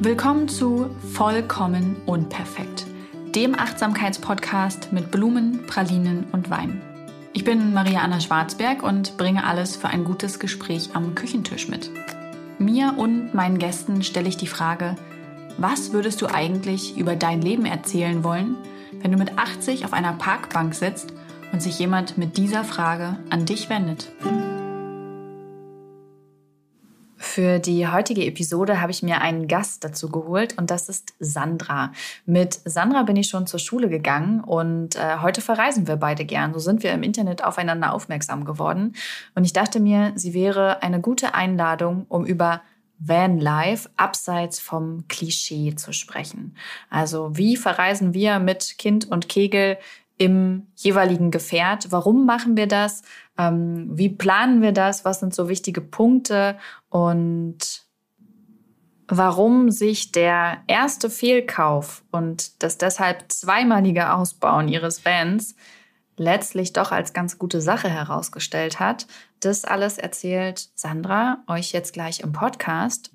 Willkommen zu Vollkommen Unperfekt, dem Achtsamkeitspodcast mit Blumen, Pralinen und Wein. Ich bin Maria Anna Schwarzberg und bringe alles für ein gutes Gespräch am Küchentisch mit. Mir und meinen Gästen stelle ich die Frage, was würdest du eigentlich über dein Leben erzählen wollen, wenn du mit 80 auf einer Parkbank sitzt und sich jemand mit dieser Frage an dich wendet? Für die heutige Episode habe ich mir einen Gast dazu geholt und das ist Sandra. Mit Sandra bin ich schon zur Schule gegangen und äh, heute verreisen wir beide gern. So sind wir im Internet aufeinander aufmerksam geworden. Und ich dachte mir, sie wäre eine gute Einladung, um über Vanlife abseits vom Klischee zu sprechen. Also wie verreisen wir mit Kind und Kegel im jeweiligen Gefährt? Warum machen wir das? Ähm, wie planen wir das? Was sind so wichtige Punkte? Und warum sich der erste Fehlkauf und das deshalb zweimalige Ausbauen ihres Vans letztlich doch als ganz gute Sache herausgestellt hat. Das alles erzählt Sandra euch jetzt gleich im Podcast.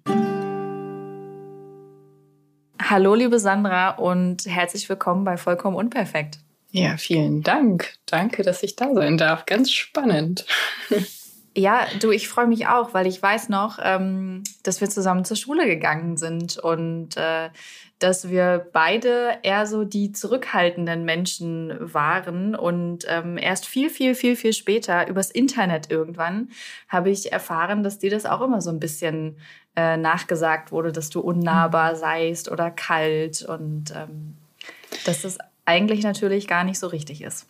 Hallo, liebe Sandra, und herzlich willkommen bei Vollkommen Unperfekt. Ja, vielen Dank. Danke, dass ich da sein darf. Ganz spannend. Ja, du, ich freue mich auch, weil ich weiß noch, ähm, dass wir zusammen zur Schule gegangen sind und äh, dass wir beide eher so die zurückhaltenden Menschen waren. Und ähm, erst viel, viel, viel, viel später, übers Internet irgendwann, habe ich erfahren, dass dir das auch immer so ein bisschen äh, nachgesagt wurde, dass du unnahbar seist oder kalt und ähm, dass das eigentlich natürlich gar nicht so richtig ist.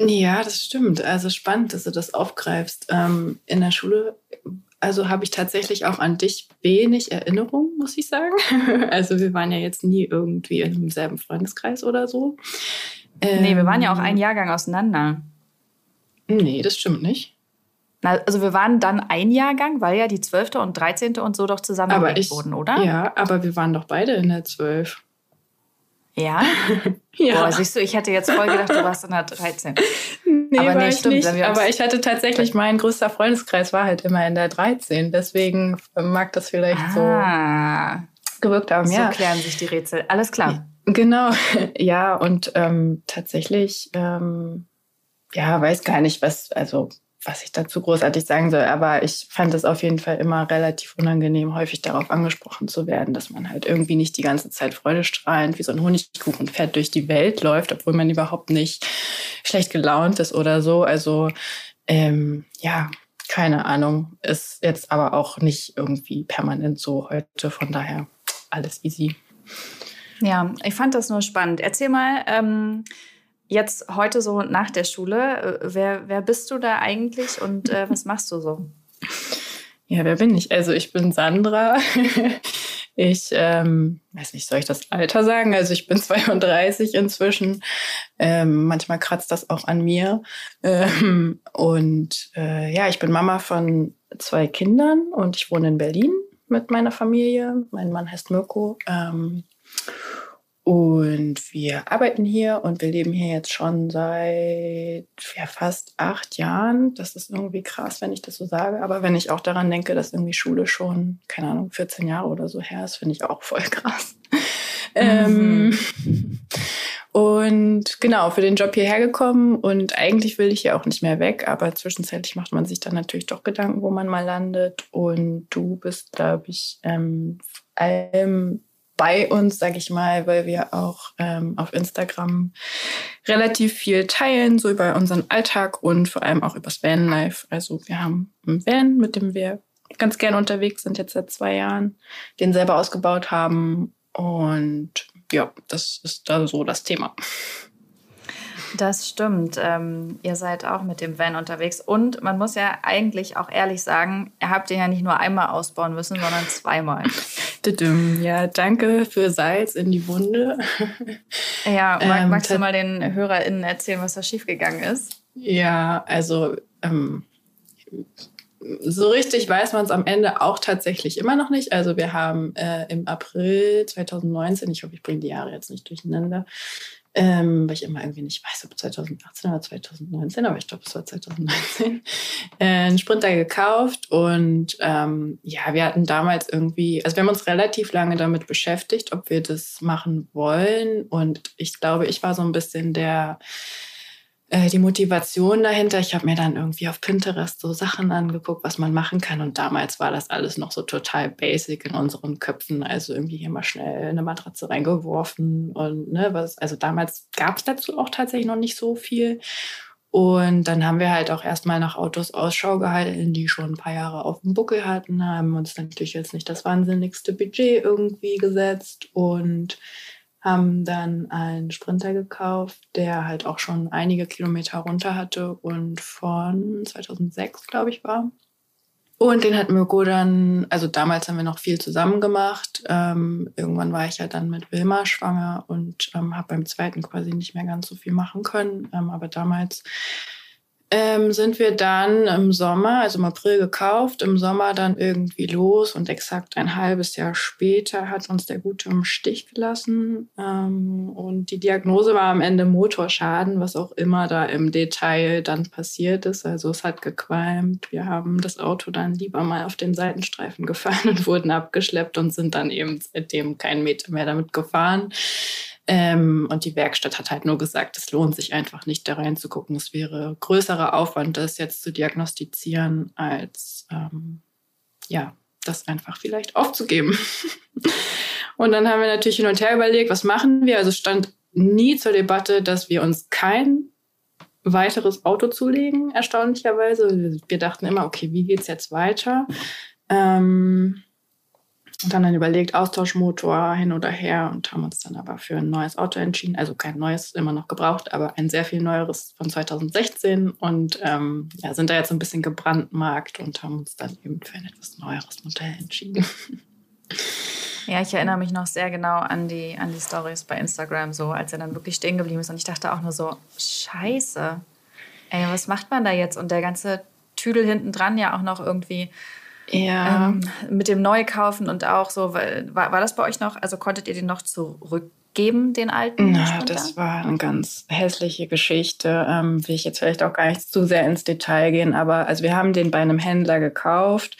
Ja, das stimmt. Also spannend, dass du das aufgreifst. Ähm, in der Schule, also habe ich tatsächlich auch an dich wenig Erinnerung, muss ich sagen. also wir waren ja jetzt nie irgendwie in demselben Freundeskreis oder so. Ähm, nee, wir waren ja auch ähm, ein Jahrgang auseinander. Nee, das stimmt nicht. Also wir waren dann ein Jahrgang, weil ja die 12. und 13. und so doch zusammengelegt wurden, oder? Ja, aber wir waren doch beide in der 12. Ja? ja. Boah, siehst du, ich hätte jetzt voll gedacht, du warst in der 13. Nee, aber nee, stimmt. Nicht. Aber ich hatte tatsächlich, mein größter Freundeskreis war halt immer in der 13. Deswegen mag das vielleicht ah. so gewirkt haben. So ja. klären sich die Rätsel. Alles klar. Genau. Ja, und ähm, tatsächlich, ähm, ja, weiß gar nicht, was, also was ich dazu großartig sagen soll, aber ich fand es auf jeden Fall immer relativ unangenehm, häufig darauf angesprochen zu werden, dass man halt irgendwie nicht die ganze Zeit freudestrahlend wie so ein Honigkuchenpferd durch die Welt läuft, obwohl man überhaupt nicht schlecht gelaunt ist oder so. Also ähm, ja, keine Ahnung, ist jetzt aber auch nicht irgendwie permanent so heute, von daher alles easy. Ja, ich fand das nur spannend. Erzähl mal, ähm, Jetzt heute so nach der Schule, äh, wer, wer bist du da eigentlich und äh, was machst du so? Ja, wer bin ich? Also ich bin Sandra. Ich ähm, weiß nicht, soll ich das Alter sagen? Also ich bin 32 inzwischen. Ähm, manchmal kratzt das auch an mir. Ähm, und äh, ja, ich bin Mama von zwei Kindern und ich wohne in Berlin mit meiner Familie. Mein Mann heißt Mirko. Ähm, und wir arbeiten hier und wir leben hier jetzt schon seit ja, fast acht Jahren. Das ist irgendwie krass, wenn ich das so sage. Aber wenn ich auch daran denke, dass irgendwie Schule schon, keine Ahnung, 14 Jahre oder so her ist, finde ich auch voll krass. Mhm. Ähm, und genau, für den Job hierher gekommen und eigentlich will ich ja auch nicht mehr weg, aber zwischenzeitlich macht man sich dann natürlich doch Gedanken, wo man mal landet. Und du bist, glaube ich, ähm, allem bei uns, sage ich mal, weil wir auch ähm, auf Instagram relativ viel teilen, so über unseren Alltag und vor allem auch übers Vanlife. Also wir haben einen Van, mit dem wir ganz gerne unterwegs sind, jetzt seit zwei Jahren, den selber ausgebaut haben. Und ja, das ist da so das Thema. Das stimmt. Ähm, ihr seid auch mit dem Van unterwegs. Und man muss ja eigentlich auch ehrlich sagen, ihr habt den ja nicht nur einmal ausbauen müssen, sondern zweimal. ja, danke für Salz in die Wunde. Ja, mag, ähm, magst du mal den HörerInnen erzählen, was da schiefgegangen ist? Ja, also ähm, so richtig weiß man es am Ende auch tatsächlich immer noch nicht. Also wir haben äh, im April 2019, ich hoffe, ich bringe die Jahre jetzt nicht durcheinander, ähm, weil ich immer irgendwie nicht weiß, ob 2018 oder 2019, aber ich glaube, es war 2019, äh, einen Sprinter gekauft. Und ähm, ja, wir hatten damals irgendwie, also wir haben uns relativ lange damit beschäftigt, ob wir das machen wollen. Und ich glaube, ich war so ein bisschen der äh, die Motivation dahinter. Ich habe mir dann irgendwie auf Pinterest so Sachen angeguckt, was man machen kann. Und damals war das alles noch so total basic in unseren Köpfen. Also irgendwie hier mal schnell eine Matratze reingeworfen und ne, was. Also damals gab es dazu auch tatsächlich noch nicht so viel. Und dann haben wir halt auch erstmal nach Autos Ausschau gehalten, die schon ein paar Jahre auf dem Buckel hatten, haben uns natürlich jetzt nicht das wahnsinnigste Budget irgendwie gesetzt und haben dann einen Sprinter gekauft, der halt auch schon einige Kilometer runter hatte und von 2006, glaube ich, war. Und den hat Mirko dann, also damals haben wir noch viel zusammen gemacht. Ähm, irgendwann war ich ja dann mit Wilma schwanger und ähm, habe beim zweiten quasi nicht mehr ganz so viel machen können. Ähm, aber damals ähm, sind wir dann im Sommer, also im April gekauft, im Sommer dann irgendwie los und exakt ein halbes Jahr später hat uns der Gute im Stich gelassen. Ähm, und die Diagnose war am Ende Motorschaden, was auch immer da im Detail dann passiert ist. Also es hat gequalmt. Wir haben das Auto dann lieber mal auf den Seitenstreifen gefahren und wurden abgeschleppt und sind dann eben seitdem keinen Meter mehr damit gefahren. Ähm, und die Werkstatt hat halt nur gesagt, es lohnt sich einfach nicht da reinzugucken. Es wäre größerer Aufwand, das jetzt zu diagnostizieren, als ähm, ja, das einfach vielleicht aufzugeben. und dann haben wir natürlich hin und her überlegt, was machen wir? Also stand nie zur Debatte, dass wir uns kein weiteres Auto zulegen, erstaunlicherweise. Wir dachten immer, okay, wie geht's jetzt weiter? Ähm, und haben dann überlegt, Austauschmotor hin oder her und haben uns dann aber für ein neues Auto entschieden. Also kein neues, immer noch gebraucht, aber ein sehr viel neueres von 2016 und ähm, ja, sind da jetzt ein bisschen gebrandmarkt und haben uns dann eben für ein etwas neueres Modell entschieden. Ja, ich erinnere mich noch sehr genau an die, an die Stories bei Instagram, so als er dann wirklich stehen geblieben ist. Und ich dachte auch nur so, scheiße, ey, was macht man da jetzt? Und der ganze Tüdel hinten dran ja auch noch irgendwie ja. Ähm, mit dem Neukaufen und auch so, war, war das bei euch noch, also konntet ihr den noch zurückgeben, den alten? Na, das war eine ganz hässliche Geschichte. Ähm, will ich jetzt vielleicht auch gar nicht zu sehr ins Detail gehen, aber also wir haben den bei einem Händler gekauft.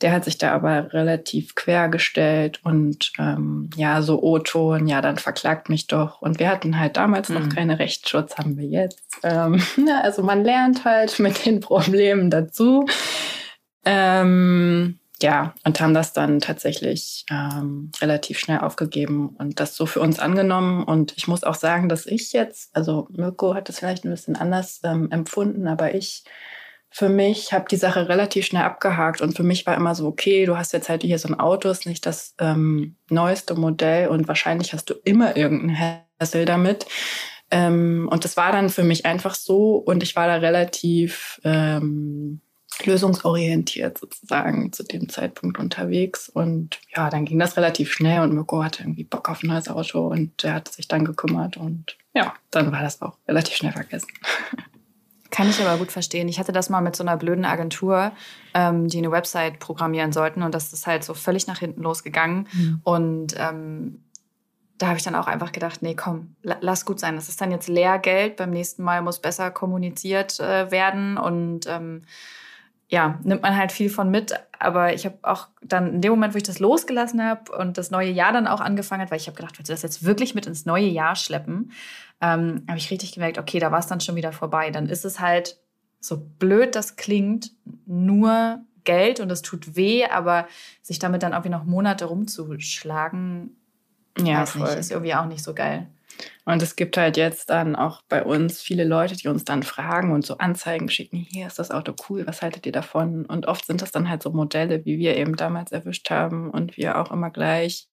Der hat sich da aber relativ quergestellt und ähm, ja, so O-Ton, ja, dann verklagt mich doch. Und wir hatten halt damals mhm. noch keine Rechtsschutz, haben wir jetzt. Ähm, ja, also man lernt halt mit den Problemen dazu. Ähm, ja, und haben das dann tatsächlich ähm, relativ schnell aufgegeben und das so für uns angenommen. Und ich muss auch sagen, dass ich jetzt, also Mirko hat das vielleicht ein bisschen anders ähm, empfunden, aber ich für mich habe die Sache relativ schnell abgehakt und für mich war immer so, okay, du hast jetzt halt hier so ein Auto, ist nicht das ähm, neueste Modell und wahrscheinlich hast du immer irgendeinen Hassel damit. Ähm, und das war dann für mich einfach so und ich war da relativ ähm, lösungsorientiert sozusagen zu dem Zeitpunkt unterwegs. Und ja, dann ging das relativ schnell und Mirko hatte irgendwie Bock auf ein neues Auto und der hat sich dann gekümmert und ja, dann war das auch relativ schnell vergessen. Kann ich aber gut verstehen. Ich hatte das mal mit so einer blöden Agentur, ähm, die eine Website programmieren sollten und das ist halt so völlig nach hinten losgegangen. Mhm. Und ähm, da habe ich dann auch einfach gedacht, nee, komm, lass gut sein. Das ist dann jetzt Lehrgeld. Beim nächsten Mal muss besser kommuniziert äh, werden und ähm, ja, nimmt man halt viel von mit. Aber ich habe auch dann in dem Moment, wo ich das losgelassen habe und das neue Jahr dann auch angefangen hat, weil ich habe gedacht, willst du das jetzt wirklich mit ins neue Jahr schleppen, ähm, habe ich richtig gemerkt, okay, da war es dann schon wieder vorbei. Dann ist es halt, so blöd das klingt, nur Geld und es tut weh, aber sich damit dann irgendwie noch Monate rumzuschlagen, ja, weiß voll. nicht, ist irgendwie auch nicht so geil. Und es gibt halt jetzt dann auch bei uns viele Leute, die uns dann fragen und so Anzeigen schicken, hier ist das Auto cool, was haltet ihr davon? Und oft sind das dann halt so Modelle, wie wir eben damals erwischt haben und wir auch immer gleich,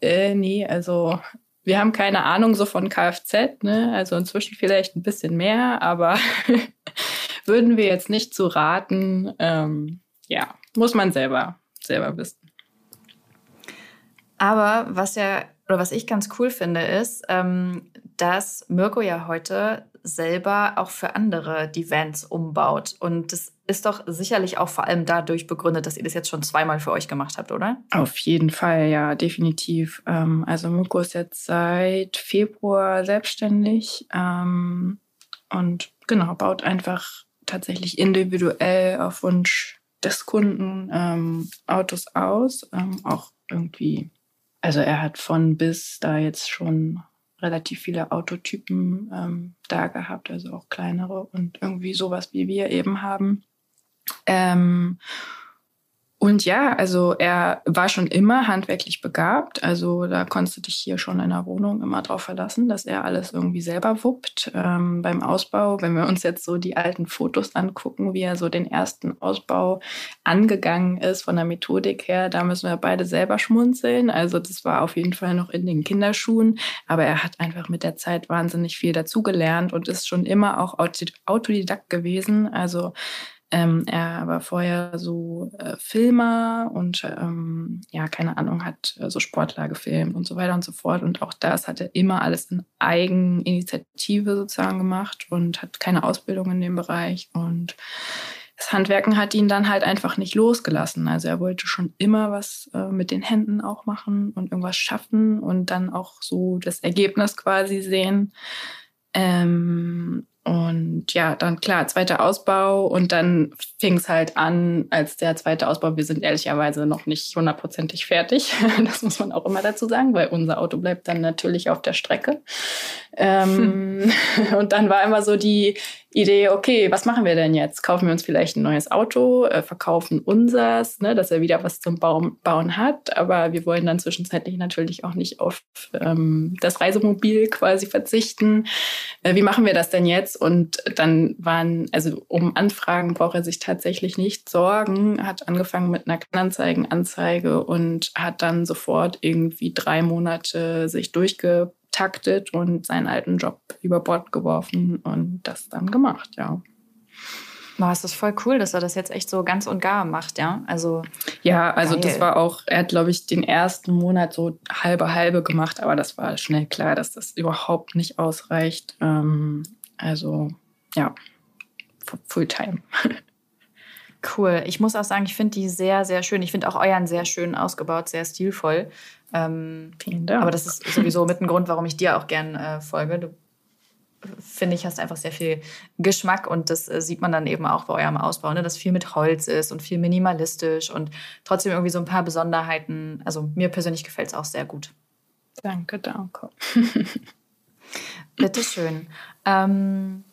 äh, nee, also wir haben keine Ahnung so von Kfz, ne? Also inzwischen vielleicht ein bisschen mehr, aber würden wir jetzt nicht zu raten. Ähm, ja, muss man selber, selber wissen. Aber was ja oder was ich ganz cool finde, ist, ähm, dass Mirko ja heute selber auch für andere die Vans umbaut. Und das ist doch sicherlich auch vor allem dadurch begründet, dass ihr das jetzt schon zweimal für euch gemacht habt, oder? Auf jeden Fall, ja, definitiv. Ähm, also Muko ist jetzt seit Februar selbstständig ähm, und genau, baut einfach tatsächlich individuell auf Wunsch des Kunden ähm, Autos aus. Ähm, auch irgendwie, also er hat von bis da jetzt schon relativ viele Autotypen ähm, da gehabt, also auch kleinere und irgendwie sowas wie wir eben haben. Ähm, und ja, also er war schon immer handwerklich begabt. Also da konntest du dich hier schon in der Wohnung immer drauf verlassen, dass er alles irgendwie selber wuppt. Ähm, beim Ausbau, wenn wir uns jetzt so die alten Fotos angucken, wie er so den ersten Ausbau angegangen ist von der Methodik her, da müssen wir beide selber schmunzeln. Also das war auf jeden Fall noch in den Kinderschuhen. Aber er hat einfach mit der Zeit wahnsinnig viel dazugelernt und ist schon immer auch Autodidakt gewesen. Also ähm, er war vorher so äh, Filmer und ähm, ja, keine Ahnung, hat äh, so Sportler gefilmt und so weiter und so fort. Und auch das hat er immer alles in Eigeninitiative sozusagen gemacht und hat keine Ausbildung in dem Bereich. Und das Handwerken hat ihn dann halt einfach nicht losgelassen. Also er wollte schon immer was äh, mit den Händen auch machen und irgendwas schaffen und dann auch so das Ergebnis quasi sehen. Ähm, und ja, dann klar, zweiter Ausbau und dann fing es halt an, als der zweite Ausbau. Wir sind ehrlicherweise noch nicht hundertprozentig fertig. Das muss man auch immer dazu sagen, weil unser Auto bleibt dann natürlich auf der Strecke. Ähm, hm. Und dann war immer so die Idee, okay, was machen wir denn jetzt? Kaufen wir uns vielleicht ein neues Auto, äh, verkaufen unsers, ne, dass er wieder was zum Bauen, Bauen hat. Aber wir wollen dann zwischenzeitlich natürlich auch nicht auf ähm, das Reisemobil quasi verzichten. Äh, wie machen wir das denn jetzt? Und dann waren, also um Anfragen braucht er sich tatsächlich nicht sorgen, hat angefangen mit einer Kleinanzeigenanzeige und hat dann sofort irgendwie drei Monate sich durchge taktet und seinen alten Job über Bord geworfen und das dann gemacht, ja. Boah, ist das voll cool, dass er das jetzt echt so ganz und gar macht, ja? Also ja, also geil. das war auch, er hat glaube ich den ersten Monat so halbe halbe gemacht, aber das war schnell klar, dass das überhaupt nicht ausreicht. Ähm, also ja, Fulltime. Cool. Ich muss auch sagen, ich finde die sehr, sehr schön. Ich finde auch euren sehr schön ausgebaut, sehr stilvoll. Ähm, Vielen Dank. Aber das ist sowieso mit ein Grund, warum ich dir auch gern äh, folge. Du finde ich, hast einfach sehr viel Geschmack und das äh, sieht man dann eben auch bei eurem Ausbau, ne? dass viel mit Holz ist und viel minimalistisch und trotzdem irgendwie so ein paar Besonderheiten. Also mir persönlich gefällt es auch sehr gut. Danke, danke. Bitteschön. Ähm,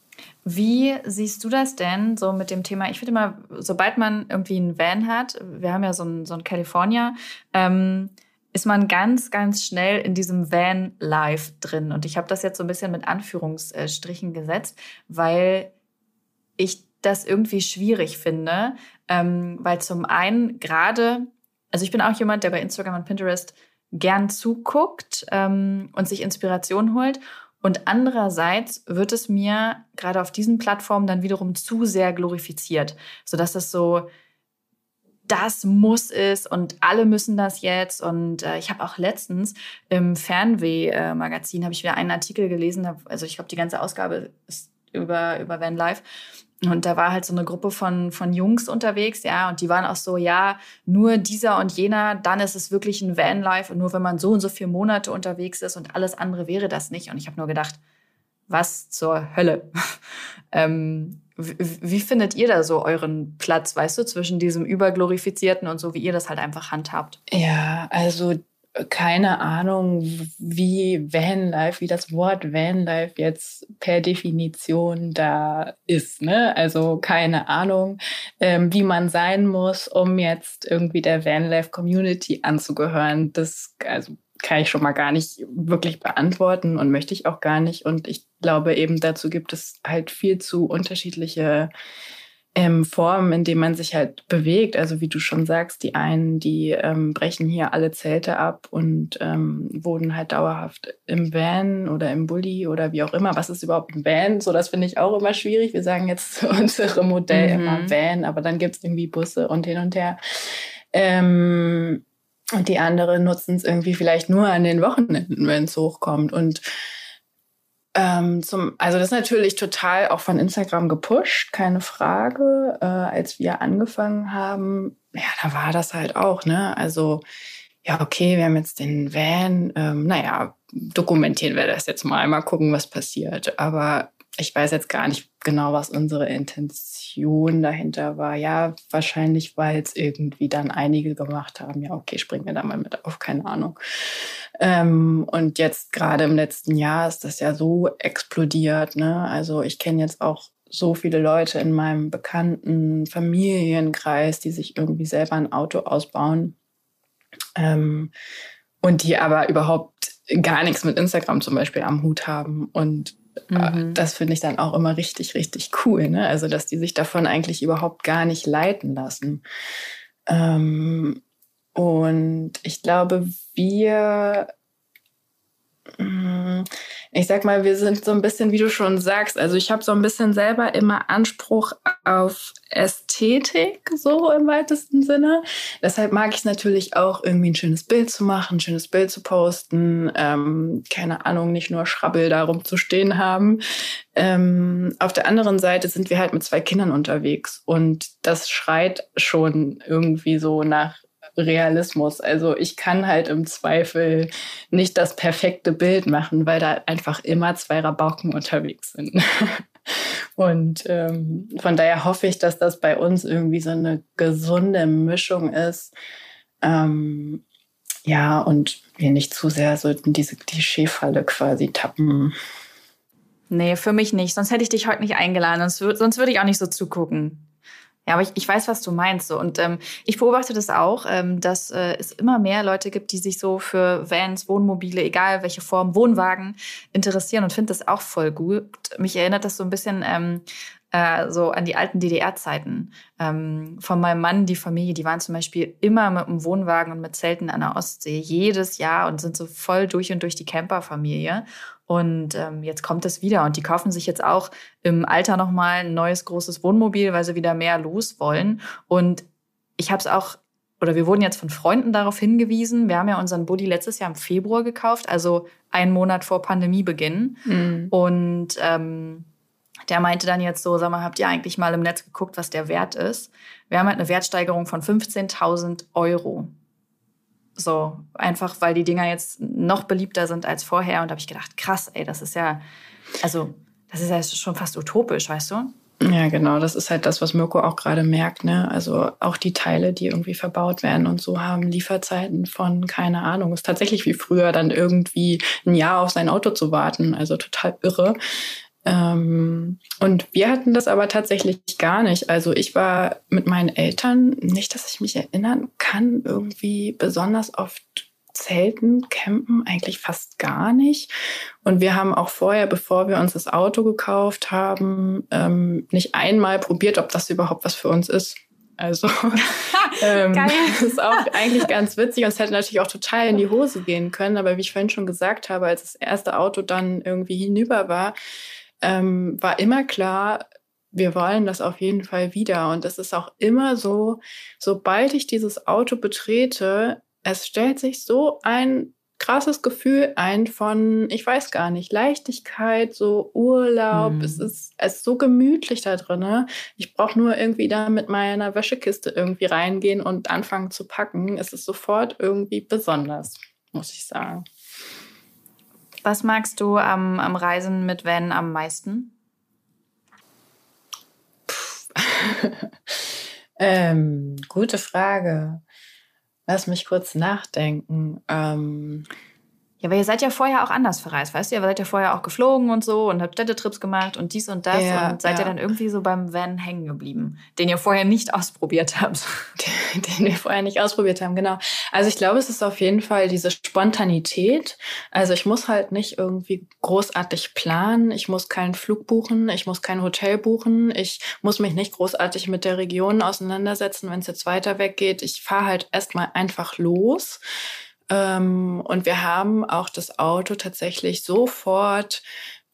wie siehst du das denn so mit dem Thema? Ich finde immer, sobald man irgendwie einen Van hat, wir haben ja so einen, so einen California, ähm, ist man ganz, ganz schnell in diesem Van-Life drin. Und ich habe das jetzt so ein bisschen mit Anführungsstrichen gesetzt, weil ich das irgendwie schwierig finde, ähm, weil zum einen gerade, also ich bin auch jemand, der bei Instagram und Pinterest gern zuguckt ähm, und sich Inspiration holt. Und andererseits wird es mir gerade auf diesen Plattformen dann wiederum zu sehr glorifiziert, sodass es so das muss es und alle müssen das jetzt. Und äh, ich habe auch letztens im Fernweh-Magazin habe ich wieder einen Artikel gelesen. Also ich glaube, die ganze Ausgabe ist über, über Van Life. Und da war halt so eine Gruppe von, von Jungs unterwegs, ja, und die waren auch so, ja, nur dieser und jener, dann ist es wirklich ein Vanlife und nur wenn man so und so viele Monate unterwegs ist und alles andere wäre das nicht. Und ich habe nur gedacht, was zur Hölle? ähm, wie, findet ihr da so euren Platz, weißt du, zwischen diesem überglorifizierten und so, wie ihr das halt einfach handhabt? Ja, also keine Ahnung, wie Vanlife, wie das Wort Vanlife jetzt per Definition da ist. Ne? Also keine Ahnung, ähm, wie man sein muss, um jetzt irgendwie der Vanlife Community anzugehören. Das also kann ich schon mal gar nicht wirklich beantworten und möchte ich auch gar nicht. Und ich glaube eben dazu gibt es halt viel zu unterschiedliche ähm, Formen, in denen man sich halt bewegt. Also wie du schon sagst, die einen, die ähm, brechen hier alle Zelte ab und ähm, wohnen halt dauerhaft im Van oder im Bulli oder wie auch immer. Was ist überhaupt ein Van? So, das finde ich auch immer schwierig. Wir sagen jetzt zu unserem Modell mhm. immer Van, aber dann gibt es irgendwie Busse und hin und her. Ähm, und die anderen nutzen es irgendwie vielleicht nur an den Wochenenden, wenn es hochkommt. Und Ähm, zum, also das ist natürlich total auch von Instagram gepusht, keine Frage. Äh, als wir angefangen haben, ja, da war das halt auch, ne? Also ja, okay, wir haben jetzt den Van, ähm, naja, dokumentieren wir das jetzt mal, mal gucken, was passiert. Aber ich weiß jetzt gar nicht genau, was unsere Intention dahinter war. Ja, wahrscheinlich, weil es irgendwie dann einige gemacht haben. Ja, okay, springen wir da mal mit auf, keine Ahnung. Ähm, und jetzt gerade im letzten Jahr ist das ja so explodiert. Ne? Also ich kenne jetzt auch so viele Leute in meinem bekannten Familienkreis, die sich irgendwie selber ein Auto ausbauen ähm, und die aber überhaupt gar nichts mit Instagram zum Beispiel am Hut haben und Mhm. Das finde ich dann auch immer richtig, richtig cool. Ne? Also, dass die sich davon eigentlich überhaupt gar nicht leiten lassen. Ähm, und ich glaube, wir ich sag mal, wir sind so ein bisschen, wie du schon sagst, also ich habe so ein bisschen selber immer Anspruch auf Ästhetik, so im weitesten Sinne. Deshalb mag ich es natürlich auch, irgendwie ein schönes Bild zu machen, ein schönes Bild zu posten, ähm, keine Ahnung, nicht nur Schrabbel darum zu stehen haben. Ähm, auf der anderen Seite sind wir halt mit zwei Kindern unterwegs und das schreit schon irgendwie so nach Realismus. Also ich kann halt im Zweifel nicht das perfekte Bild machen, weil da einfach immer zwei Rabauken unterwegs sind. Und ähm, von daher hoffe ich, dass das bei uns irgendwie so eine gesunde Mischung ist. Ähm, ja, und wir nicht zu sehr so in diese Klischeefalle quasi tappen. Nee, für mich nicht. Sonst hätte ich dich heute nicht eingeladen. Sonst, sonst würde ich auch nicht so zugucken. Ja, aber ich, ich weiß, was du meinst. So. Und ähm, ich beobachte das auch, ähm, dass äh, es immer mehr Leute gibt, die sich so für Vans, Wohnmobile, egal welche Form, Wohnwagen interessieren und finde das auch voll gut. Mich erinnert das so ein bisschen ähm, äh, so an die alten DDR-Zeiten. Ähm, von meinem Mann, die Familie, die waren zum Beispiel immer mit einem Wohnwagen und mit Zelten an der Ostsee, jedes Jahr und sind so voll durch und durch die Camperfamilie. Und ähm, jetzt kommt es wieder. Und die kaufen sich jetzt auch im Alter nochmal ein neues großes Wohnmobil, weil sie wieder mehr los wollen. Und ich habe es auch, oder wir wurden jetzt von Freunden darauf hingewiesen. Wir haben ja unseren Buddy letztes Jahr im Februar gekauft, also einen Monat vor Pandemiebeginn. Mhm. Und ähm, der meinte dann jetzt so, sag mal, habt ihr eigentlich mal im Netz geguckt, was der Wert ist? Wir haben halt eine Wertsteigerung von 15.000 Euro. So, einfach weil die Dinger jetzt noch beliebter sind als vorher. Und da habe ich gedacht, krass, ey, das ist ja, also, das ist ja schon fast utopisch, weißt du? Ja, genau. Das ist halt das, was Mirko auch gerade merkt. Ne? Also auch die Teile, die irgendwie verbaut werden und so haben Lieferzeiten von, keine Ahnung, ist tatsächlich wie früher dann irgendwie ein Jahr auf sein Auto zu warten. Also total irre. Ähm, und wir hatten das aber tatsächlich gar nicht. Also ich war mit meinen Eltern, nicht, dass ich mich erinnern kann, irgendwie besonders oft Zelten, Campen eigentlich fast gar nicht. Und wir haben auch vorher, bevor wir uns das Auto gekauft haben, ähm, nicht einmal probiert, ob das überhaupt was für uns ist. Also ähm, das ist auch eigentlich ganz witzig und es hätte natürlich auch total in die Hose gehen können. Aber wie ich vorhin schon gesagt habe, als das erste Auto dann irgendwie hinüber war, ähm, war immer klar, wir wollen das auf jeden Fall wieder. Und es ist auch immer so, sobald ich dieses Auto betrete, es stellt sich so ein krasses Gefühl ein von, ich weiß gar nicht, Leichtigkeit, so Urlaub. Mhm. Es, ist, es ist so gemütlich da drin. Ne? Ich brauche nur irgendwie da mit meiner Wäschekiste irgendwie reingehen und anfangen zu packen. Es ist sofort irgendwie besonders, muss ich sagen. Was magst du am, am Reisen mit Van am meisten? ähm, gute Frage. Lass mich kurz nachdenken. Ähm, ja, weil ihr seid ja vorher auch anders verreist, weißt du? Ihr seid ja vorher auch geflogen und so und habt Städtetrips gemacht und dies und das ja, und seid ja. ihr dann irgendwie so beim Van hängen geblieben, den ihr vorher nicht ausprobiert habt. Den wir vorher nicht ausprobiert haben, genau. Also ich glaube, es ist auf jeden Fall diese Spontanität. Also ich muss halt nicht irgendwie großartig planen. Ich muss keinen Flug buchen. Ich muss kein Hotel buchen. Ich muss mich nicht großartig mit der Region auseinandersetzen, wenn es jetzt weiter weggeht. Ich fahre halt erstmal einfach los ähm, und wir haben auch das Auto tatsächlich sofort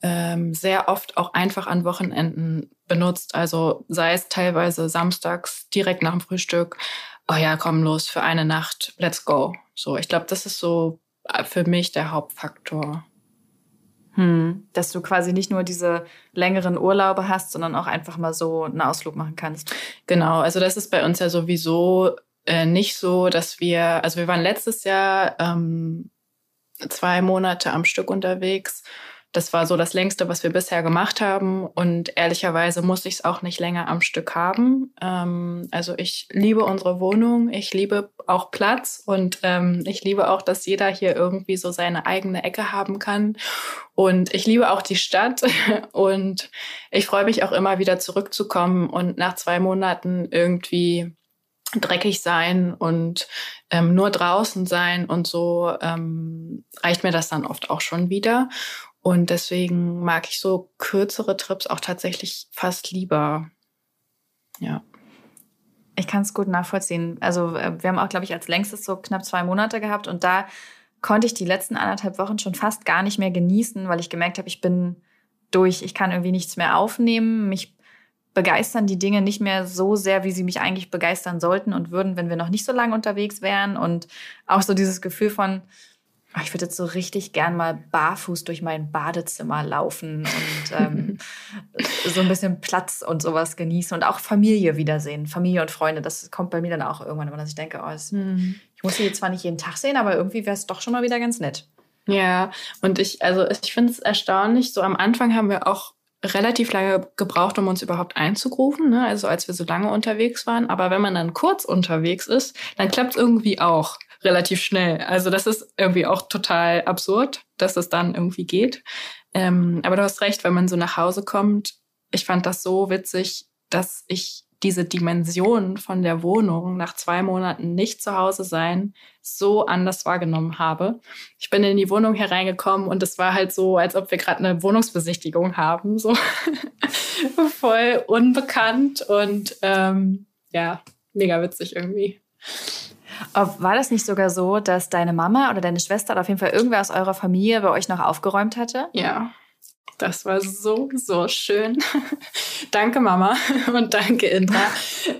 ähm, sehr oft auch einfach an Wochenenden benutzt. Also sei es teilweise samstags direkt nach dem Frühstück. Oh ja, komm los für eine Nacht, let's go. So, ich glaube, das ist so äh, für mich der Hauptfaktor. Hm, dass du quasi nicht nur diese längeren Urlaube hast, sondern auch einfach mal so einen Ausflug machen kannst. Genau, also das ist bei uns ja sowieso äh, nicht so, dass wir, also wir waren letztes Jahr ähm, zwei Monate am Stück unterwegs das war so das längste, was wir bisher gemacht haben. Und ehrlicherweise muss ich es auch nicht länger am Stück haben. Ähm, also ich liebe unsere Wohnung, ich liebe auch Platz und ähm, ich liebe auch, dass jeder hier irgendwie so seine eigene Ecke haben kann. Und ich liebe auch die Stadt und ich freue mich auch immer wieder zurückzukommen und nach zwei Monaten irgendwie dreckig sein und ähm, nur draußen sein und so ähm, reicht mir das dann oft auch schon wieder. Und deswegen mag ich so kürzere Trips auch tatsächlich fast lieber. Ja. Ich kann es gut nachvollziehen. Also äh, wir haben auch, glaube ich, als längstes so knapp zwei Monate gehabt und da konnte ich die letzten anderthalb Wochen schon fast gar nicht mehr genießen, weil ich gemerkt habe, ich bin durch, ich kann irgendwie nichts mehr aufnehmen. Mich begeistern die Dinge nicht mehr so sehr, wie sie mich eigentlich begeistern sollten und würden, wenn wir noch nicht so lange unterwegs wären. Und auch so dieses Gefühl von, Ah, ich würde jetzt so richtig gern mal barfuß durch mein Badezimmer laufen und ähm, so ein bisschen Platz und sowas genießen und auch Familie wiedersehen, Familie und Freunde. Das kommt bei mir dann auch irgendwann, dass ich denke, oh, es, mhm. ich muss sie zwar nicht jeden Tag sehen, aber irgendwie wäre es doch schon mal wieder ganz nett. Ja, und ich, also ich finde es erstaunlich. So am Anfang haben wir auch relativ lange gebraucht, um uns überhaupt einzugrufen, ne? also als wir so lange unterwegs waren. Aber wenn man dann kurz unterwegs ist, dann klappt es irgendwie auch relativ schnell. Also das ist irgendwie auch total absurd, dass es dann irgendwie geht. Ähm, aber du hast recht, wenn man so nach Hause kommt. Ich fand das so witzig, dass ich diese Dimension von der Wohnung nach zwei Monaten nicht zu Hause sein so anders wahrgenommen habe. Ich bin in die Wohnung hereingekommen und es war halt so, als ob wir gerade eine Wohnungsbesichtigung haben, so voll unbekannt und ähm, ja, mega witzig irgendwie. War das nicht sogar so, dass deine Mama oder deine Schwester oder auf jeden Fall irgendwer aus eurer Familie bei euch noch aufgeräumt hatte? Ja. Das war so, so schön. danke, Mama. Und danke, Indra,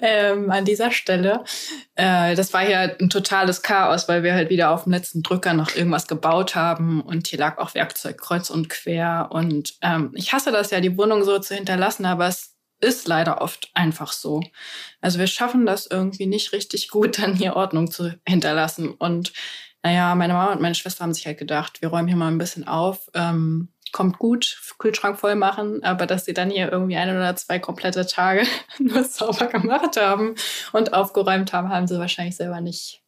ähm, an dieser Stelle. Äh, das war ja ein totales Chaos, weil wir halt wieder auf dem letzten Drücker noch irgendwas gebaut haben. Und hier lag auch Werkzeug kreuz und quer. Und ähm, ich hasse das ja, die Wohnung so zu hinterlassen, aber es ist leider oft einfach so. Also wir schaffen das irgendwie nicht richtig gut, dann hier Ordnung zu hinterlassen. Und naja, meine Mama und meine Schwester haben sich halt gedacht, wir räumen hier mal ein bisschen auf. Ähm, kommt gut, Kühlschrank voll machen, aber dass sie dann hier irgendwie ein oder zwei komplette Tage nur sauber gemacht haben und aufgeräumt haben, haben sie wahrscheinlich selber nicht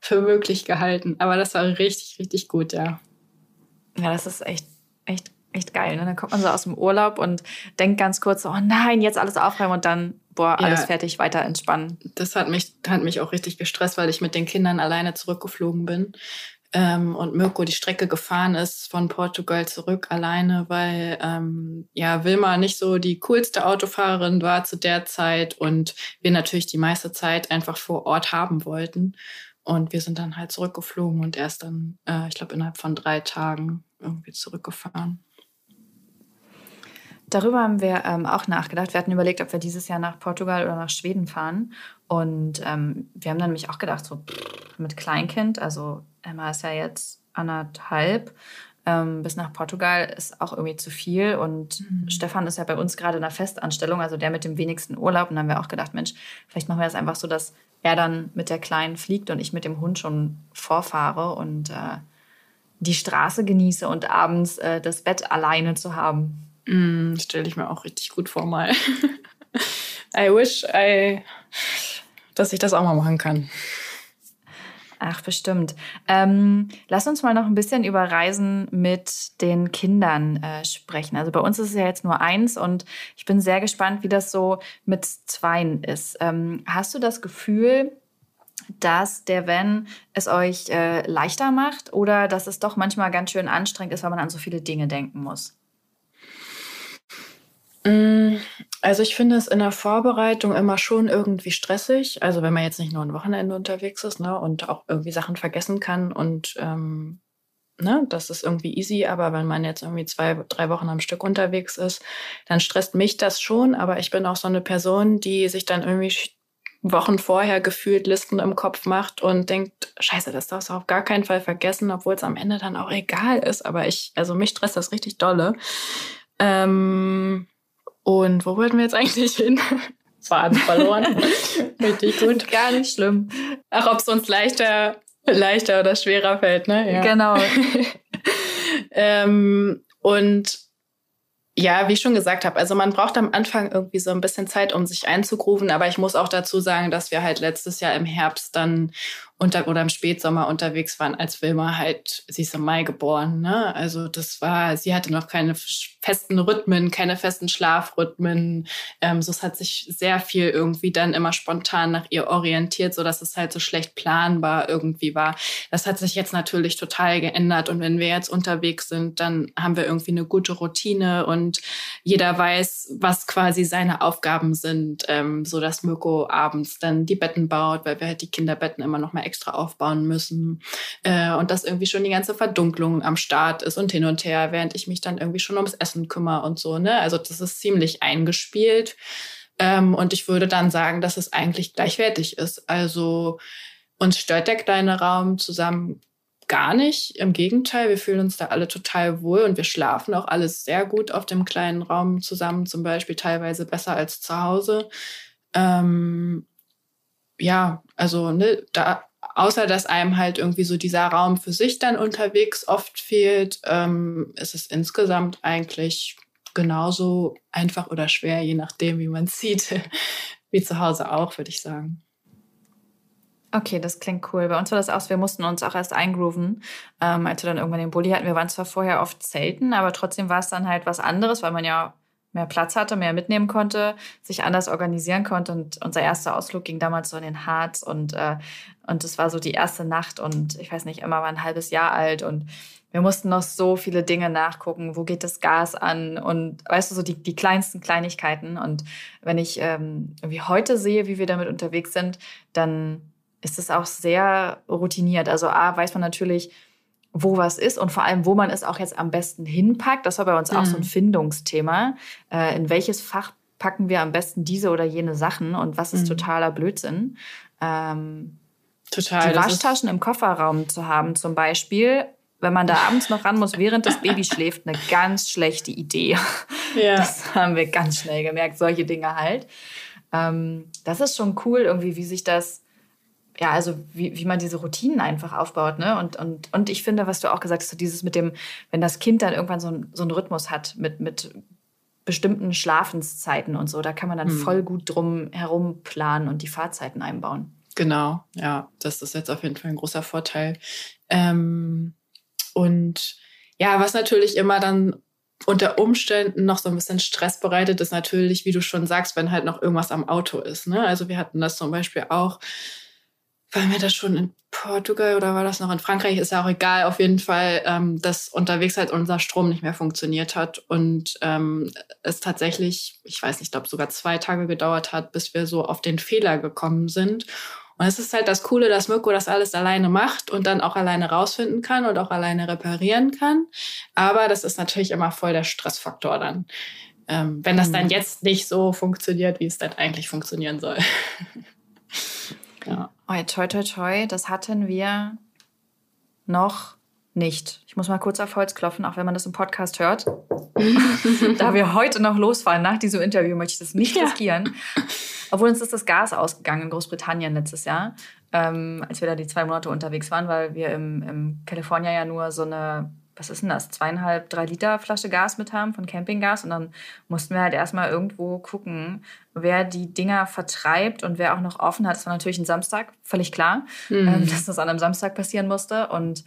für möglich gehalten. Aber das war richtig, richtig gut, ja. Ja, das ist echt, echt echt geil. Ne? Dann kommt man so aus dem Urlaub und denkt ganz kurz, oh nein, jetzt alles aufräumen und dann, boah, alles ja, fertig, weiter entspannen. Das hat mich, hat mich auch richtig gestresst, weil ich mit den Kindern alleine zurückgeflogen bin. Ähm, und Mirko die Strecke gefahren ist von Portugal zurück alleine, weil ähm, ja Wilma nicht so die coolste Autofahrerin war zu der Zeit und wir natürlich die meiste Zeit einfach vor Ort haben wollten. Und wir sind dann halt zurückgeflogen und erst dann, äh, ich glaube, innerhalb von drei Tagen irgendwie zurückgefahren. Darüber haben wir ähm, auch nachgedacht. Wir hatten überlegt, ob wir dieses Jahr nach Portugal oder nach Schweden fahren. Und ähm, wir haben dann nämlich auch gedacht, so mit Kleinkind, also Emma ist ja jetzt anderthalb, ähm, bis nach Portugal ist auch irgendwie zu viel. Und mhm. Stefan ist ja bei uns gerade in einer Festanstellung, also der mit dem wenigsten Urlaub. Und dann haben wir auch gedacht, Mensch, vielleicht machen wir das einfach so, dass er dann mit der Kleinen fliegt und ich mit dem Hund schon vorfahre und äh, die Straße genieße und abends äh, das Bett alleine zu haben. Mm, Stelle ich mir auch richtig gut vor mal. I wish I, dass ich das auch mal machen kann. Ach, bestimmt. Ähm, lass uns mal noch ein bisschen über Reisen mit den Kindern äh, sprechen. Also bei uns ist es ja jetzt nur eins und ich bin sehr gespannt, wie das so mit zweien ist. Ähm, hast du das Gefühl, dass der Van es euch äh, leichter macht oder dass es doch manchmal ganz schön anstrengend ist, weil man an so viele Dinge denken muss? Mm, also ich finde es in der Vorbereitung immer schon irgendwie stressig. Also wenn man jetzt nicht nur ein Wochenende unterwegs ist ne, und auch irgendwie Sachen vergessen kann und ähm, ne, das ist irgendwie easy. Aber wenn man jetzt irgendwie zwei, drei Wochen am Stück unterwegs ist, dann stresst mich das schon. Aber ich bin auch so eine Person, die sich dann irgendwie Wochen vorher gefühlt Listen im Kopf macht und denkt, scheiße, das darfst du auf gar keinen Fall vergessen, obwohl es am Ende dann auch egal ist. Aber ich, also mich stresst das richtig dolle. Ähm, und wo wollten wir jetzt eigentlich hin? Faden verloren. richtig gut. Gar nicht schlimm. Ach, ob es uns leichter, leichter oder schwerer fällt, ne? Ja. Genau. ähm, und ja, wie ich schon gesagt habe, also man braucht am Anfang irgendwie so ein bisschen Zeit, um sich einzugrooven. Aber ich muss auch dazu sagen, dass wir halt letztes Jahr im Herbst dann unter oder im Spätsommer unterwegs waren, als Wilma halt, sie ist im Mai geboren, ne? Also das war, sie hatte noch keine festen Rhythmen, keine festen Schlafrhythmen. Ähm, so es hat sich sehr viel irgendwie dann immer spontan nach ihr orientiert, so dass es halt so schlecht planbar irgendwie war. Das hat sich jetzt natürlich total geändert und wenn wir jetzt unterwegs sind, dann haben wir irgendwie eine gute Routine und jeder weiß, was quasi seine Aufgaben sind, ähm, so dass Mirko abends dann die Betten baut, weil wir halt die Kinderbetten immer noch mal extra aufbauen müssen äh, und dass irgendwie schon die ganze Verdunklung am Start ist und hin und her, während ich mich dann irgendwie schon ums Essen kümmere und so. Ne? Also das ist ziemlich eingespielt. Ähm, und ich würde dann sagen, dass es eigentlich gleichwertig ist. Also uns stört der kleine Raum zusammen gar nicht. Im Gegenteil, wir fühlen uns da alle total wohl und wir schlafen auch alles sehr gut auf dem kleinen Raum zusammen, zum Beispiel teilweise besser als zu Hause. Ähm, ja, also ne, da außer dass einem halt irgendwie so dieser Raum für sich dann unterwegs oft fehlt, ähm, ist es insgesamt eigentlich genauso einfach oder schwer, je nachdem, wie man sieht, wie zu Hause auch, würde ich sagen. Okay, das klingt cool. Bei uns war das auch, wir mussten uns auch erst eingrooven, ähm, als wir dann irgendwann den Bulli hatten. Wir waren zwar vorher oft Zelten, aber trotzdem war es dann halt was anderes, weil man ja mehr Platz hatte, mehr mitnehmen konnte, sich anders organisieren konnte. Und unser erster Ausflug ging damals so in den Harz und äh, und es war so die erste Nacht und ich weiß nicht, Emma war ein halbes Jahr alt und wir mussten noch so viele Dinge nachgucken. Wo geht das Gas an? Und weißt du, so die, die kleinsten Kleinigkeiten. Und wenn ich ähm, irgendwie heute sehe, wie wir damit unterwegs sind, dann ist es auch sehr routiniert. Also A, weiß man natürlich, wo was ist und vor allem, wo man es auch jetzt am besten hinpackt. Das war bei uns mhm. auch so ein mhm. Findungsthema. Äh, in welches Fach packen wir am besten diese oder jene Sachen und was ist mhm. totaler Blödsinn? Ähm, Total. Die Waschtaschen im Kofferraum zu haben, zum Beispiel, wenn man da abends noch ran muss, während das Baby schläft, eine ganz schlechte Idee. Ja. Das haben wir ganz schnell gemerkt, solche Dinge halt. Ähm, das ist schon cool, irgendwie, wie sich das ja, also wie, wie man diese Routinen einfach aufbaut, ne? Und, und, und ich finde, was du auch gesagt hast, so dieses mit dem, wenn das Kind dann irgendwann so, ein, so einen Rhythmus hat mit, mit bestimmten Schlafenszeiten und so, da kann man dann hm. voll gut drum herum planen und die Fahrzeiten einbauen. Genau, ja, das ist jetzt auf jeden Fall ein großer Vorteil. Ähm, und ja, was natürlich immer dann unter Umständen noch so ein bisschen Stress bereitet, ist natürlich, wie du schon sagst, wenn halt noch irgendwas am Auto ist. Ne? Also wir hatten das zum Beispiel auch waren wir das schon in Portugal oder war das noch in Frankreich? Ist ja auch egal. Auf jeden Fall, ähm, dass unterwegs halt unser Strom nicht mehr funktioniert hat und ähm, es tatsächlich, ich weiß nicht, ich glaube sogar zwei Tage gedauert hat, bis wir so auf den Fehler gekommen sind. Und es ist halt das Coole, dass Mirko das alles alleine macht und dann auch alleine rausfinden kann und auch alleine reparieren kann. Aber das ist natürlich immer voll der Stressfaktor dann. Ähm, wenn das dann mhm. jetzt nicht so funktioniert, wie es dann eigentlich funktionieren soll. ja. Oh, toi, toi, toi, das hatten wir noch nicht. Ich muss mal kurz auf Holz klopfen, auch wenn man das im Podcast hört. da wir heute noch losfahren nach diesem Interview, möchte ich das nicht ja. riskieren. Obwohl uns ist das Gas ausgegangen in Großbritannien letztes Jahr, ähm, als wir da die zwei Monate unterwegs waren, weil wir im, im California ja nur so eine was ist denn das, zweieinhalb, drei Liter Flasche Gas mit haben von Campinggas. Und dann mussten wir halt erstmal irgendwo gucken, wer die Dinger vertreibt und wer auch noch offen hat. Das war natürlich ein Samstag, völlig klar, mhm. ähm, dass das an einem Samstag passieren musste. Und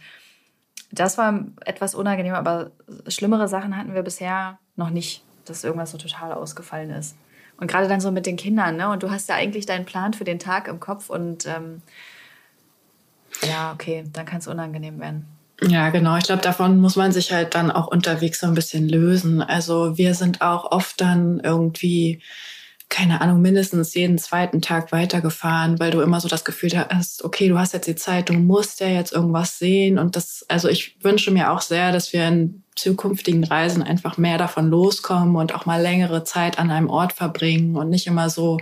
das war etwas unangenehm, aber schlimmere Sachen hatten wir bisher noch nicht, dass irgendwas so total ausgefallen ist. Und gerade dann so mit den Kindern, ne? Und du hast ja eigentlich deinen Plan für den Tag im Kopf und ähm, ja, okay, dann kann es unangenehm werden. Ja, genau. Ich glaube, davon muss man sich halt dann auch unterwegs so ein bisschen lösen. Also wir sind auch oft dann irgendwie keine Ahnung, mindestens jeden zweiten Tag weitergefahren, weil du immer so das Gefühl hast, okay, du hast jetzt die Zeit, du musst ja jetzt irgendwas sehen. Und das, also ich wünsche mir auch sehr, dass wir in zukünftigen Reisen einfach mehr davon loskommen und auch mal längere Zeit an einem Ort verbringen und nicht immer so,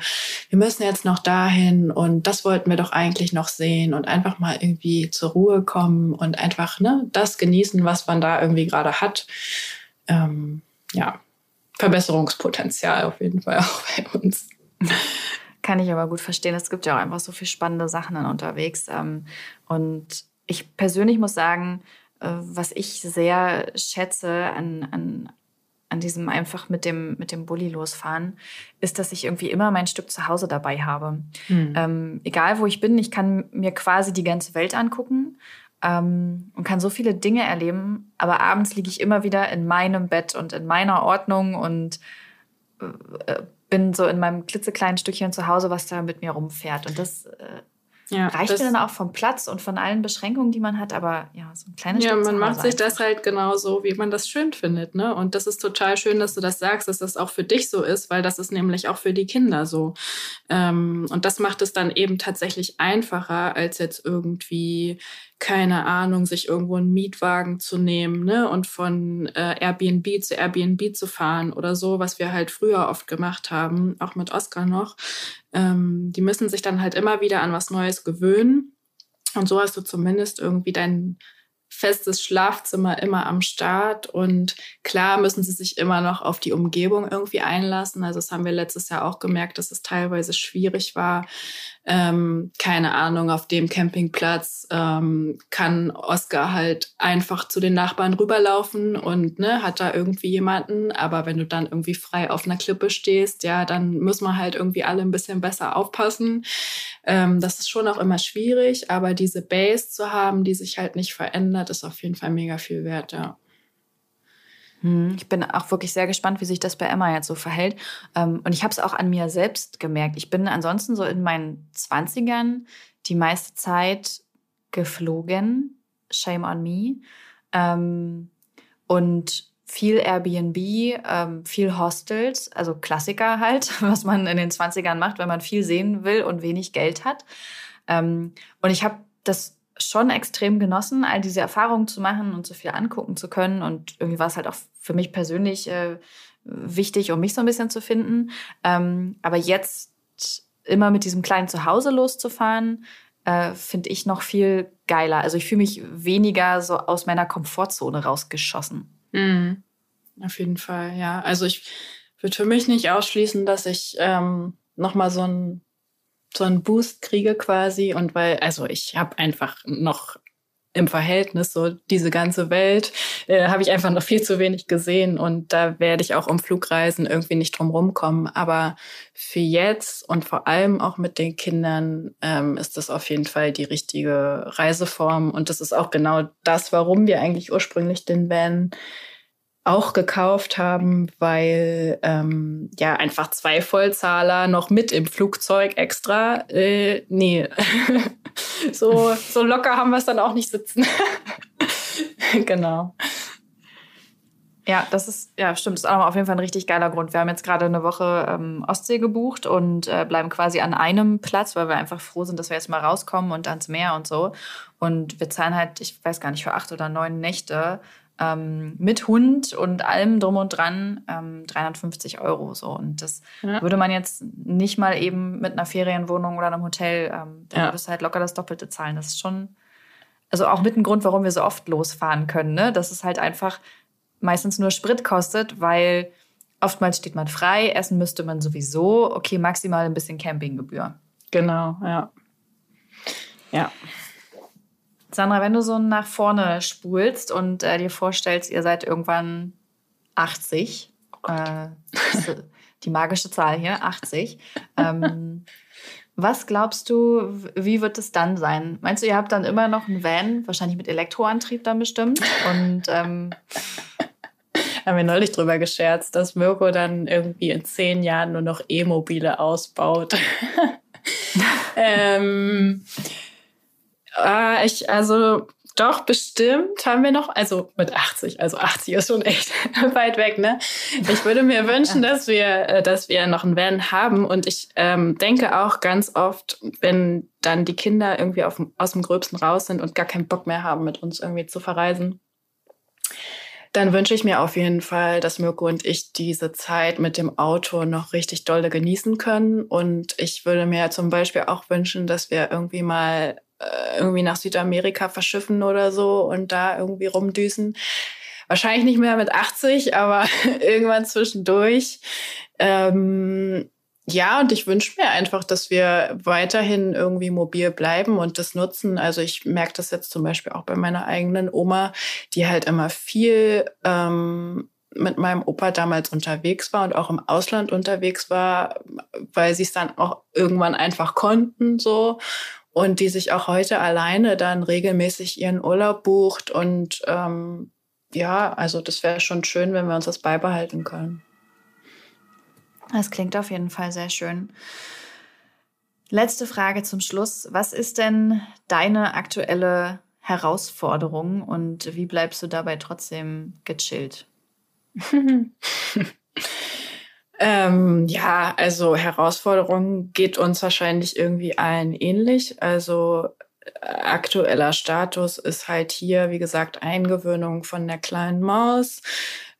wir müssen jetzt noch dahin und das wollten wir doch eigentlich noch sehen und einfach mal irgendwie zur Ruhe kommen und einfach ne, das genießen, was man da irgendwie gerade hat. Ähm, ja, Verbesserungspotenzial auf jeden Fall auch bei uns. Kann ich aber gut verstehen. Es gibt ja auch einfach so viele spannende Sachen dann unterwegs. Ähm, und ich persönlich muss sagen, äh, was ich sehr schätze an, an, an diesem einfach mit dem, mit dem Bulli losfahren, ist, dass ich irgendwie immer mein Stück zu Hause dabei habe. Mhm. Ähm, egal wo ich bin, ich kann mir quasi die ganze Welt angucken ähm, und kann so viele Dinge erleben, aber abends liege ich immer wieder in meinem Bett und in meiner Ordnung und äh, bin so in meinem klitzekleinen Stückchen zu Hause, was da mit mir rumfährt. Und das äh, ja, reicht mir dann auch vom Platz und von allen Beschränkungen, die man hat, aber ja, so ein kleines Ja, man macht sich das halt genau so, wie man das schön findet, ne? Und das ist total schön, dass du das sagst, dass das auch für dich so ist, weil das ist nämlich auch für die Kinder so. Ähm, und das macht es dann eben tatsächlich einfacher, als jetzt irgendwie keine Ahnung, sich irgendwo einen Mietwagen zu nehmen ne? und von äh, Airbnb zu Airbnb zu fahren oder so, was wir halt früher oft gemacht haben, auch mit Oscar noch. Ähm, die müssen sich dann halt immer wieder an was Neues gewöhnen. Und so hast du zumindest irgendwie dein festes Schlafzimmer immer am Start. Und klar müssen sie sich immer noch auf die Umgebung irgendwie einlassen. Also das haben wir letztes Jahr auch gemerkt, dass es teilweise schwierig war, ähm, keine Ahnung, auf dem Campingplatz ähm, kann Oscar halt einfach zu den Nachbarn rüberlaufen und ne, hat da irgendwie jemanden. Aber wenn du dann irgendwie frei auf einer Klippe stehst, ja, dann muss man halt irgendwie alle ein bisschen besser aufpassen. Ähm, das ist schon auch immer schwierig, aber diese Base zu haben, die sich halt nicht verändert, ist auf jeden Fall mega viel wert, ja. Hm, ich bin auch wirklich sehr gespannt, wie sich das bei Emma jetzt so verhält. Ähm, und ich habe es auch an mir selbst gemerkt. Ich bin ansonsten so in meinen Zwanzigern die meiste Zeit geflogen. Shame on me. Ähm, und viel Airbnb, ähm, viel Hostels, also Klassiker halt, was man in den 20ern macht, wenn man viel sehen will und wenig Geld hat. Und ich habe das schon extrem genossen, all diese Erfahrungen zu machen und so viel angucken zu können. Und irgendwie war es halt auch für mich persönlich äh, wichtig, um mich so ein bisschen zu finden. Ähm, aber jetzt immer mit diesem kleinen Zuhause loszufahren, äh, finde ich noch viel geiler. Also ich fühle mich weniger so aus meiner Komfortzone rausgeschossen. Mhm. Auf jeden Fall, ja. Also ich würde für mich nicht ausschließen, dass ich ähm, noch mal so ein so einen Boost kriege quasi und weil, also ich habe einfach noch im Verhältnis so diese ganze Welt äh, habe ich einfach noch viel zu wenig gesehen und da werde ich auch um Flugreisen irgendwie nicht drum rumkommen. Aber für jetzt und vor allem auch mit den Kindern ähm, ist das auf jeden Fall die richtige Reiseform und das ist auch genau das, warum wir eigentlich ursprünglich den Van auch gekauft haben, weil ähm, ja einfach zwei Vollzahler noch mit im Flugzeug extra. Äh, nee, so, so locker haben wir es dann auch nicht sitzen. genau. Ja, das ist, ja, stimmt. Ist auch auf jeden Fall ein richtig geiler Grund. Wir haben jetzt gerade eine Woche ähm, Ostsee gebucht und äh, bleiben quasi an einem Platz, weil wir einfach froh sind, dass wir jetzt mal rauskommen und ans Meer und so. Und wir zahlen halt, ich weiß gar nicht, für acht oder neun Nächte ähm, mit Hund und allem drum und dran ähm, 350 Euro. So. Und das ja. würde man jetzt nicht mal eben mit einer Ferienwohnung oder einem Hotel, ähm, da ja. würdest du halt locker das Doppelte zahlen. Das ist schon, also auch mit ein Grund, warum wir so oft losfahren können, ne? dass es halt einfach meistens nur Sprit kostet, weil oftmals steht man frei, essen müsste man sowieso, okay, maximal ein bisschen Campinggebühr. Genau, ja. Ja. Sandra, wenn du so nach vorne spulst und äh, dir vorstellst, ihr seid irgendwann 80, oh äh, die magische Zahl hier, 80. Ähm, was glaubst du, wie wird es dann sein? Meinst du, ihr habt dann immer noch einen Van, wahrscheinlich mit Elektroantrieb dann bestimmt? Und ähm, haben wir neulich drüber gescherzt, dass Mirko dann irgendwie in zehn Jahren nur noch E-Mobile ausbaut. ähm, äh, ich, also doch, bestimmt haben wir noch, also mit 80, also 80 ist schon echt weit weg, ne? Ich würde mir wünschen, dass wir, äh, dass wir noch einen Van haben und ich ähm, denke auch ganz oft, wenn dann die Kinder irgendwie auf, aus dem Gröbsten raus sind und gar keinen Bock mehr haben, mit uns irgendwie zu verreisen, dann wünsche ich mir auf jeden Fall, dass Mirko und ich diese Zeit mit dem Auto noch richtig dolle genießen können. Und ich würde mir zum Beispiel auch wünschen, dass wir irgendwie mal äh, irgendwie nach Südamerika verschiffen oder so und da irgendwie rumdüsen. Wahrscheinlich nicht mehr mit 80, aber irgendwann zwischendurch. Ähm, ja, und ich wünsche mir einfach, dass wir weiterhin irgendwie mobil bleiben und das nutzen. Also ich merke das jetzt zum Beispiel auch bei meiner eigenen Oma, die halt immer viel ähm, mit meinem Opa damals unterwegs war und auch im Ausland unterwegs war, weil sie es dann auch irgendwann einfach konnten so und die sich auch heute alleine dann regelmäßig ihren Urlaub bucht und ähm, ja, also das wäre schon schön, wenn wir uns das beibehalten können. Das klingt auf jeden Fall sehr schön. Letzte Frage zum Schluss. Was ist denn deine aktuelle Herausforderung und wie bleibst du dabei trotzdem gechillt? ähm, ja, also Herausforderung geht uns wahrscheinlich irgendwie allen ähnlich. Also äh, aktueller Status ist halt hier, wie gesagt, Eingewöhnung von der kleinen Maus.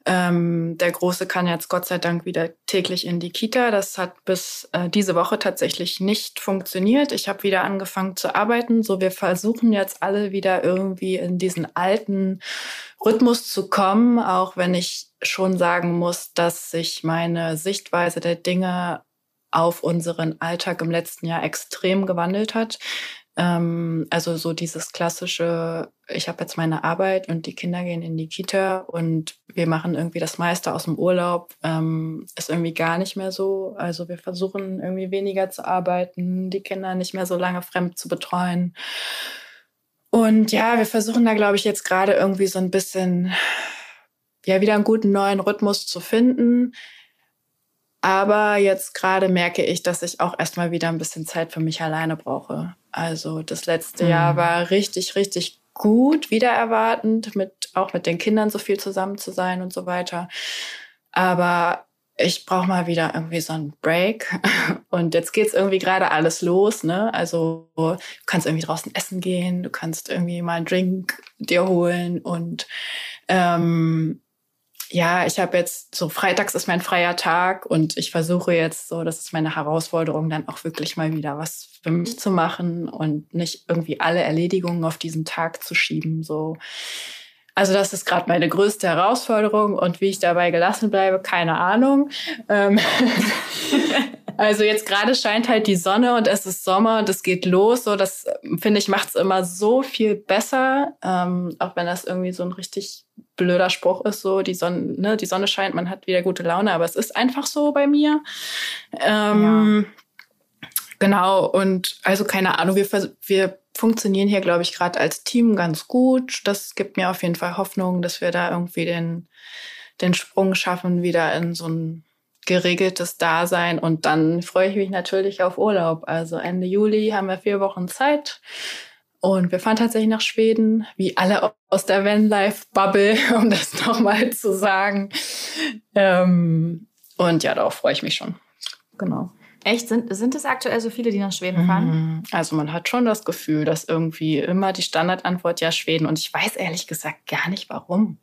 Ähm, der Große kann jetzt Gott sei Dank wieder täglich in die Kita. Das hat bis äh, diese Woche tatsächlich nicht funktioniert. Ich habe wieder angefangen zu arbeiten. So, wir versuchen jetzt alle wieder irgendwie in diesen alten Rhythmus zu kommen, auch wenn ich schon sagen muss, dass sich meine Sichtweise der Dinge auf unseren Alltag im letzten Jahr extrem gewandelt hat. Ähm, also so dieses klassische, ich habe jetzt meine Arbeit und die Kinder gehen in die Kita und wir machen irgendwie das meiste aus dem Urlaub, ähm, ist irgendwie gar nicht mehr so. Also wir versuchen irgendwie weniger zu arbeiten, die Kinder nicht mehr so lange fremd zu betreuen. Und ja, wir versuchen da, glaube ich, jetzt gerade irgendwie so ein bisschen, ja, wieder einen guten neuen Rhythmus zu finden. Aber jetzt gerade merke ich, dass ich auch erstmal wieder ein bisschen Zeit für mich alleine brauche. Also das letzte mhm. Jahr war richtig, richtig gut, wieder erwartend, mit, auch mit den Kindern so viel zusammen zu sein und so weiter. Aber ich brauche mal wieder irgendwie so einen Break. Und jetzt geht's irgendwie gerade alles los, ne? Also du kannst irgendwie draußen essen gehen, du kannst irgendwie mal einen Drink dir holen und ähm, ja, ich habe jetzt so freitags ist mein freier Tag und ich versuche jetzt so, das ist meine Herausforderung, dann auch wirklich mal wieder was für mich zu machen und nicht irgendwie alle Erledigungen auf diesen Tag zu schieben. So, also das ist gerade meine größte Herausforderung und wie ich dabei gelassen bleibe, keine Ahnung. Ähm Also jetzt gerade scheint halt die Sonne und es ist Sommer und es geht los. So, das finde ich macht es immer so viel besser, ähm, auch wenn das irgendwie so ein richtig blöder Spruch ist. So die Sonne, ne, die Sonne scheint, man hat wieder gute Laune, aber es ist einfach so bei mir. Ähm, ja. Genau und also keine Ahnung, wir wir funktionieren hier, glaube ich, gerade als Team ganz gut. Das gibt mir auf jeden Fall Hoffnung, dass wir da irgendwie den den Sprung schaffen, wieder in so ein geregeltes Dasein und dann freue ich mich natürlich auf Urlaub. Also Ende Juli haben wir vier Wochen Zeit und wir fahren tatsächlich nach Schweden, wie alle aus der Vanlife-Bubble, um das nochmal zu sagen. Ähm, und ja, darauf freue ich mich schon. Genau. Echt? Sind, sind es aktuell so viele, die nach Schweden fahren? Mhm. Also man hat schon das Gefühl, dass irgendwie immer die Standardantwort ja Schweden und ich weiß ehrlich gesagt gar nicht warum.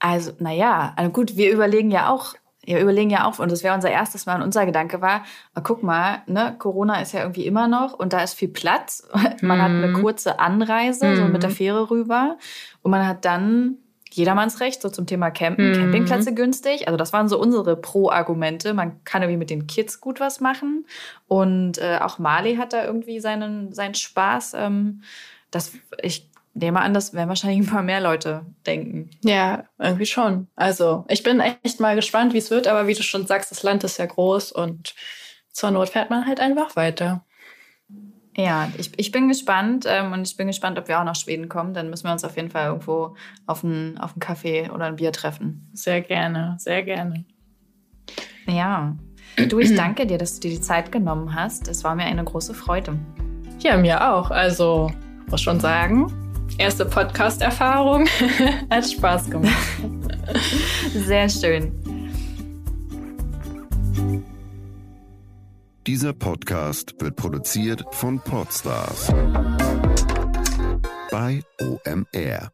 Also, naja, also gut, wir überlegen ja auch wir überlegen ja auch, und das wäre unser erstes Mal, und unser Gedanke war, oh, guck mal, ne, Corona ist ja irgendwie immer noch und da ist viel Platz. Man mhm. hat eine mhm. kurze Anreise, mhm. so mit der Fähre rüber. Und man hat dann jedermannsrecht, so zum Thema Campen, mhm. Campingplätze günstig. Also das waren so unsere Pro-Argumente. Man kann irgendwie mit den Kids gut was machen. Und äh, auch Marley hat da irgendwie seinen, seinen Spaß. Ähm, das, ich nehme an, das werden wahrscheinlich ein paar mehr Leute denken. Ja, irgendwie schon. Also ich bin echt mal gespannt, wie es wird, aber wie du schon sagst, das Land ist ja groß und zur Not fährt man halt einfach weiter. Ja, ich, ich bin gespannt ähm, und ich bin gespannt, ob wir auch nach Schweden kommen. Dann müssen wir uns auf jeden Fall irgendwo auf einen, auf einen Kaffee oder ein Bier treffen. Sehr gerne, sehr gerne. Ja. Du, ich danke dir, dass du dir die Zeit genommen hast. Es war mir eine große Freude. Ja, mir auch. Also, muss schon sagen, erste Podcast-Erfahrung. Hat Spaß gemacht. Sehr schön. Dieser Podcast wird produziert von Podstars bei OMR.